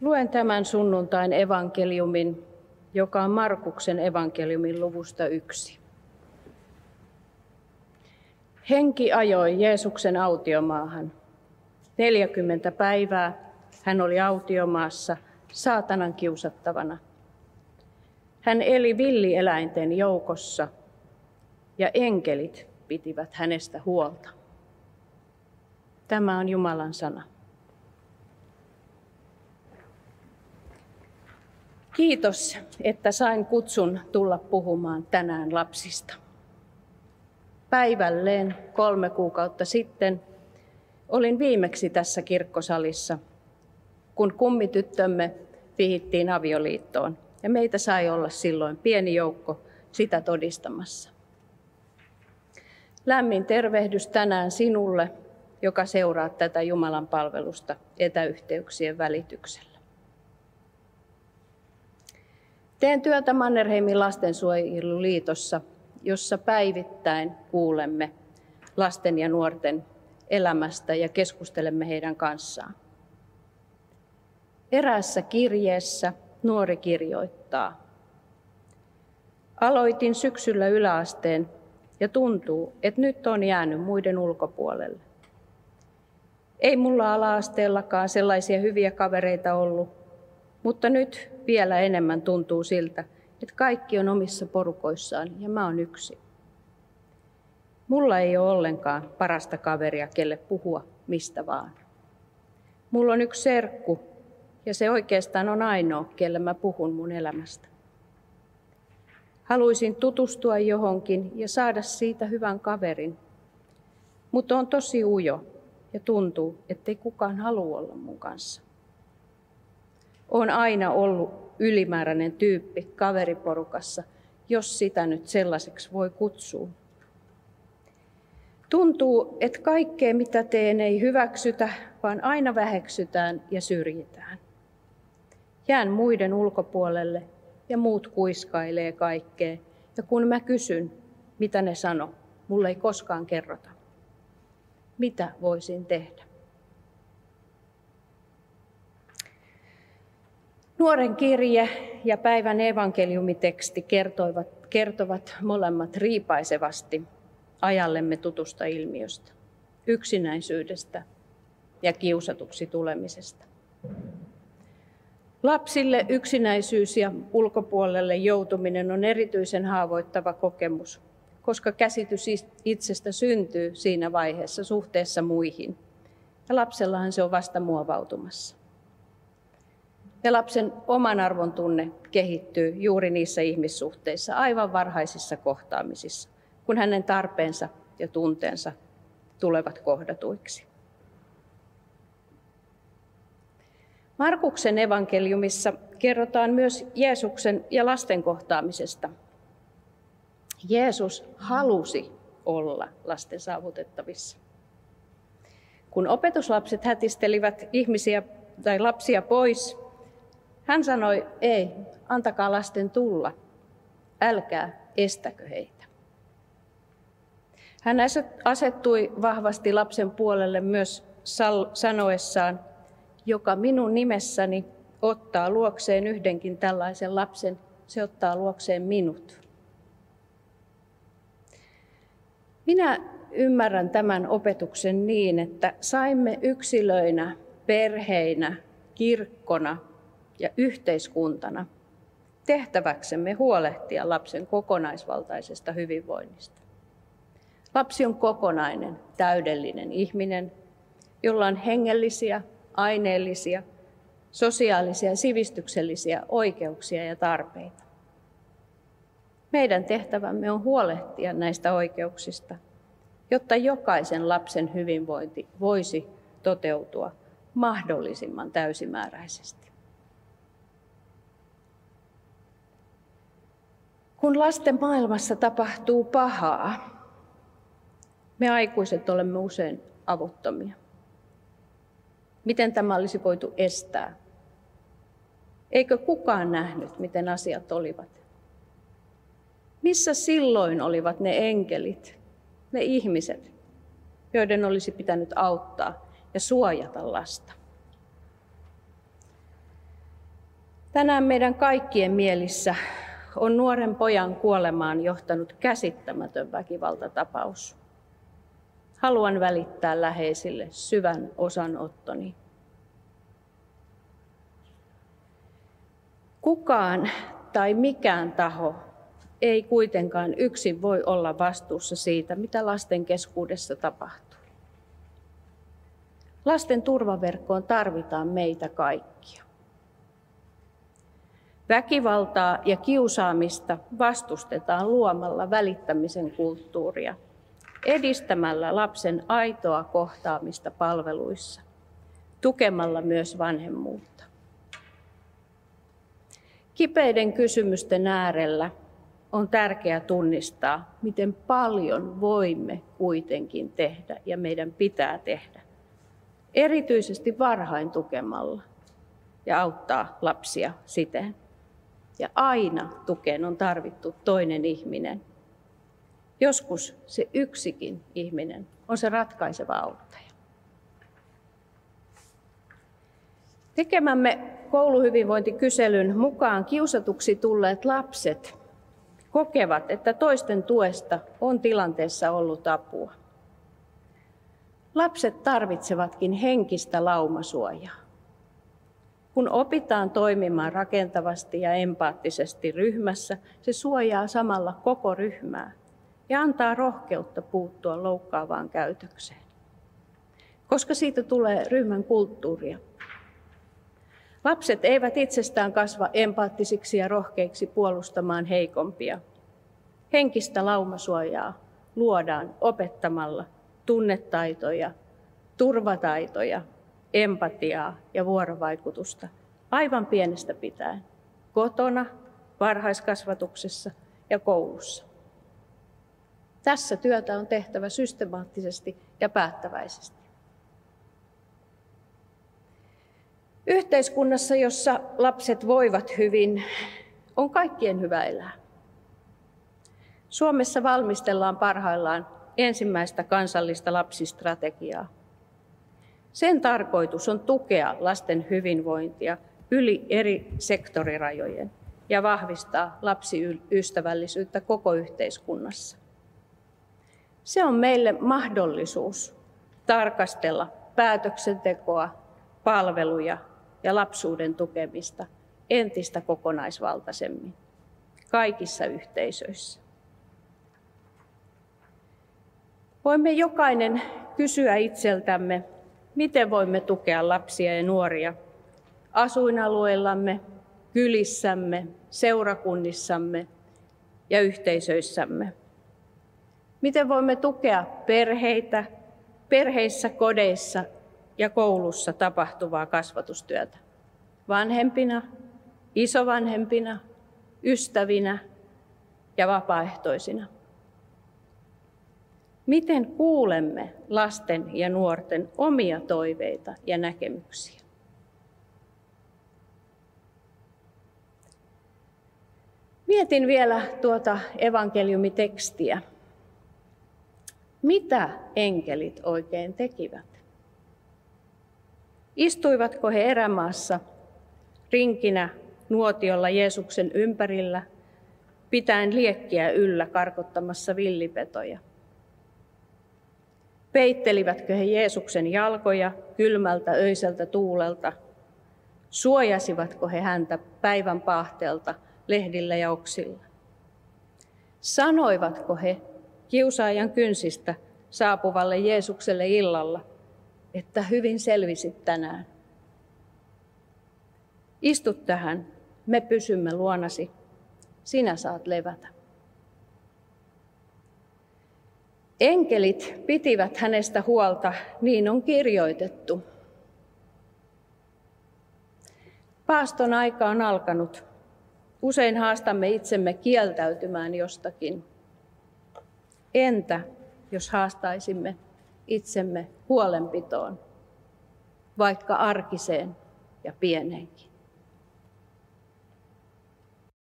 Luen tämän sunnuntain evankeliumin, joka on Markuksen evankeliumin luvusta yksi. Henki ajoi Jeesuksen autiomaahan. 40 päivää hän oli autiomaassa saatanan kiusattavana. Hän eli villieläinten joukossa ja enkelit pitivät hänestä huolta. Tämä on Jumalan sana. Kiitos, että sain kutsun tulla puhumaan tänään lapsista. Päivälleen kolme kuukautta sitten olin viimeksi tässä kirkkosalissa, kun kummityttömme vihittiin avioliittoon ja meitä sai olla silloin pieni joukko sitä todistamassa. Lämmin tervehdys tänään sinulle, joka seuraa tätä Jumalan palvelusta etäyhteyksien välityksellä. Teen työtä Mannerheimin lastensuojeluliitossa, jossa päivittäin kuulemme lasten ja nuorten elämästä ja keskustelemme heidän kanssaan. Eräässä kirjeessä nuori kirjoittaa. Aloitin syksyllä yläasteen ja tuntuu, että nyt on jäänyt muiden ulkopuolelle. Ei mulla ala-asteellakaan sellaisia hyviä kavereita ollut, mutta nyt vielä enemmän tuntuu siltä, että kaikki on omissa porukoissaan ja mä oon yksi. Mulla ei ole ollenkaan parasta kaveria, kelle puhua mistä vaan. Mulla on yksi serkku, ja se oikeastaan on ainoa, kelle mä puhun mun elämästä. Haluaisin tutustua johonkin ja saada siitä hyvän kaverin, mutta on tosi ujo ja tuntuu, ettei kukaan halua olla mun kanssa. On aina ollut ylimääräinen tyyppi kaveriporukassa, jos sitä nyt sellaiseksi voi kutsua. Tuntuu, että kaikkea mitä teen ei hyväksytä, vaan aina väheksytään ja syrjitään. Jään muiden ulkopuolelle ja muut kuiskailee kaikkea. Ja kun mä kysyn, mitä ne sano, mulle ei koskaan kerrota. Mitä voisin tehdä? Nuoren kirje ja päivän evankeliumiteksti kertovat, kertovat molemmat riipaisevasti ajallemme tutusta ilmiöstä, yksinäisyydestä ja kiusatuksi tulemisesta. Lapsille yksinäisyys ja ulkopuolelle joutuminen on erityisen haavoittava kokemus, koska käsitys itsestä syntyy siinä vaiheessa suhteessa muihin. Ja lapsellahan se on vasta muovautumassa. Ja lapsen oman arvon tunne kehittyy juuri niissä ihmissuhteissa, aivan varhaisissa kohtaamisissa, kun hänen tarpeensa ja tunteensa tulevat kohdatuiksi. Markuksen evankeliumissa kerrotaan myös Jeesuksen ja lasten kohtaamisesta. Jeesus halusi olla lasten saavutettavissa. Kun opetuslapset hätistelivät ihmisiä tai lapsia pois, hän sanoi, ei, antakaa lasten tulla, älkää estäkö heitä. Hän asettui vahvasti lapsen puolelle myös sanoessaan, joka minun nimessäni ottaa luokseen yhdenkin tällaisen lapsen, se ottaa luokseen minut. Minä ymmärrän tämän opetuksen niin, että saimme yksilöinä, perheinä, kirkkona ja yhteiskuntana tehtäväksemme huolehtia lapsen kokonaisvaltaisesta hyvinvoinnista. Lapsi on kokonainen, täydellinen ihminen, jolla on hengellisiä, aineellisia, sosiaalisia ja sivistyksellisiä oikeuksia ja tarpeita. Meidän tehtävämme on huolehtia näistä oikeuksista, jotta jokaisen lapsen hyvinvointi voisi toteutua mahdollisimman täysimääräisesti. Kun lasten maailmassa tapahtuu pahaa, me aikuiset olemme usein avuttomia. Miten tämä olisi voitu estää? Eikö kukaan nähnyt, miten asiat olivat? Missä silloin olivat ne enkelit, ne ihmiset, joiden olisi pitänyt auttaa ja suojata lasta? Tänään meidän kaikkien mielissä on nuoren pojan kuolemaan johtanut käsittämätön väkivaltatapaus. Haluan välittää läheisille syvän osanottoni. Kukaan tai mikään taho ei kuitenkaan yksin voi olla vastuussa siitä, mitä lasten keskuudessa tapahtuu. Lasten turvaverkkoon tarvitaan meitä kaikkia. Väkivaltaa ja kiusaamista vastustetaan luomalla välittämisen kulttuuria, edistämällä lapsen aitoa kohtaamista palveluissa, tukemalla myös vanhemmuutta. Kipeiden kysymysten äärellä on tärkeää tunnistaa, miten paljon voimme kuitenkin tehdä ja meidän pitää tehdä. Erityisesti varhain tukemalla ja auttaa lapsia siten. Ja aina tukeen on tarvittu toinen ihminen. Joskus se yksikin ihminen on se ratkaiseva auttaja. Tekemämme kouluhyvinvointikyselyn mukaan kiusatuksi tulleet lapset kokevat, että toisten tuesta on tilanteessa ollut apua. Lapset tarvitsevatkin henkistä laumasuojaa. Kun opitaan toimimaan rakentavasti ja empaattisesti ryhmässä, se suojaa samalla koko ryhmää ja antaa rohkeutta puuttua loukkaavaan käytökseen. Koska siitä tulee ryhmän kulttuuria. Lapset eivät itsestään kasva empaattisiksi ja rohkeiksi puolustamaan heikompia. Henkistä laumasuojaa luodaan opettamalla tunnetaitoja, turvataitoja empatiaa ja vuorovaikutusta aivan pienestä pitäen, kotona, varhaiskasvatuksessa ja koulussa. Tässä työtä on tehtävä systemaattisesti ja päättäväisesti. Yhteiskunnassa, jossa lapset voivat hyvin, on kaikkien hyvä elää. Suomessa valmistellaan parhaillaan ensimmäistä kansallista lapsistrategiaa. Sen tarkoitus on tukea lasten hyvinvointia yli eri sektorirajojen ja vahvistaa lapsiystävällisyyttä koko yhteiskunnassa. Se on meille mahdollisuus tarkastella päätöksentekoa, palveluja ja lapsuuden tukemista entistä kokonaisvaltaisemmin kaikissa yhteisöissä. Voimme jokainen kysyä itseltämme, miten voimme tukea lapsia ja nuoria asuinalueillamme, kylissämme, seurakunnissamme ja yhteisöissämme. Miten voimme tukea perheitä, perheissä, kodeissa ja koulussa tapahtuvaa kasvatustyötä. Vanhempina, isovanhempina, ystävinä ja vapaaehtoisina. Miten kuulemme lasten ja nuorten omia toiveita ja näkemyksiä? Mietin vielä tuota evankeliumitekstiä. Mitä enkelit oikein tekivät? Istuivatko he erämaassa rinkinä nuotiolla Jeesuksen ympärillä, pitäen liekkiä yllä karkottamassa villipetoja? Peittelivätkö he Jeesuksen jalkoja kylmältä öiseltä tuulelta? Suojasivatko he häntä päivän pahteelta lehdillä ja oksilla? Sanoivatko he kiusaajan kynsistä saapuvalle Jeesukselle illalla, että hyvin selvisit tänään? Istut tähän, me pysymme luonasi, sinä saat levätä. Enkelit pitivät hänestä huolta, niin on kirjoitettu. Paaston aika on alkanut. Usein haastamme itsemme kieltäytymään jostakin. Entä jos haastaisimme itsemme huolenpitoon, vaikka arkiseen ja pieneenkin?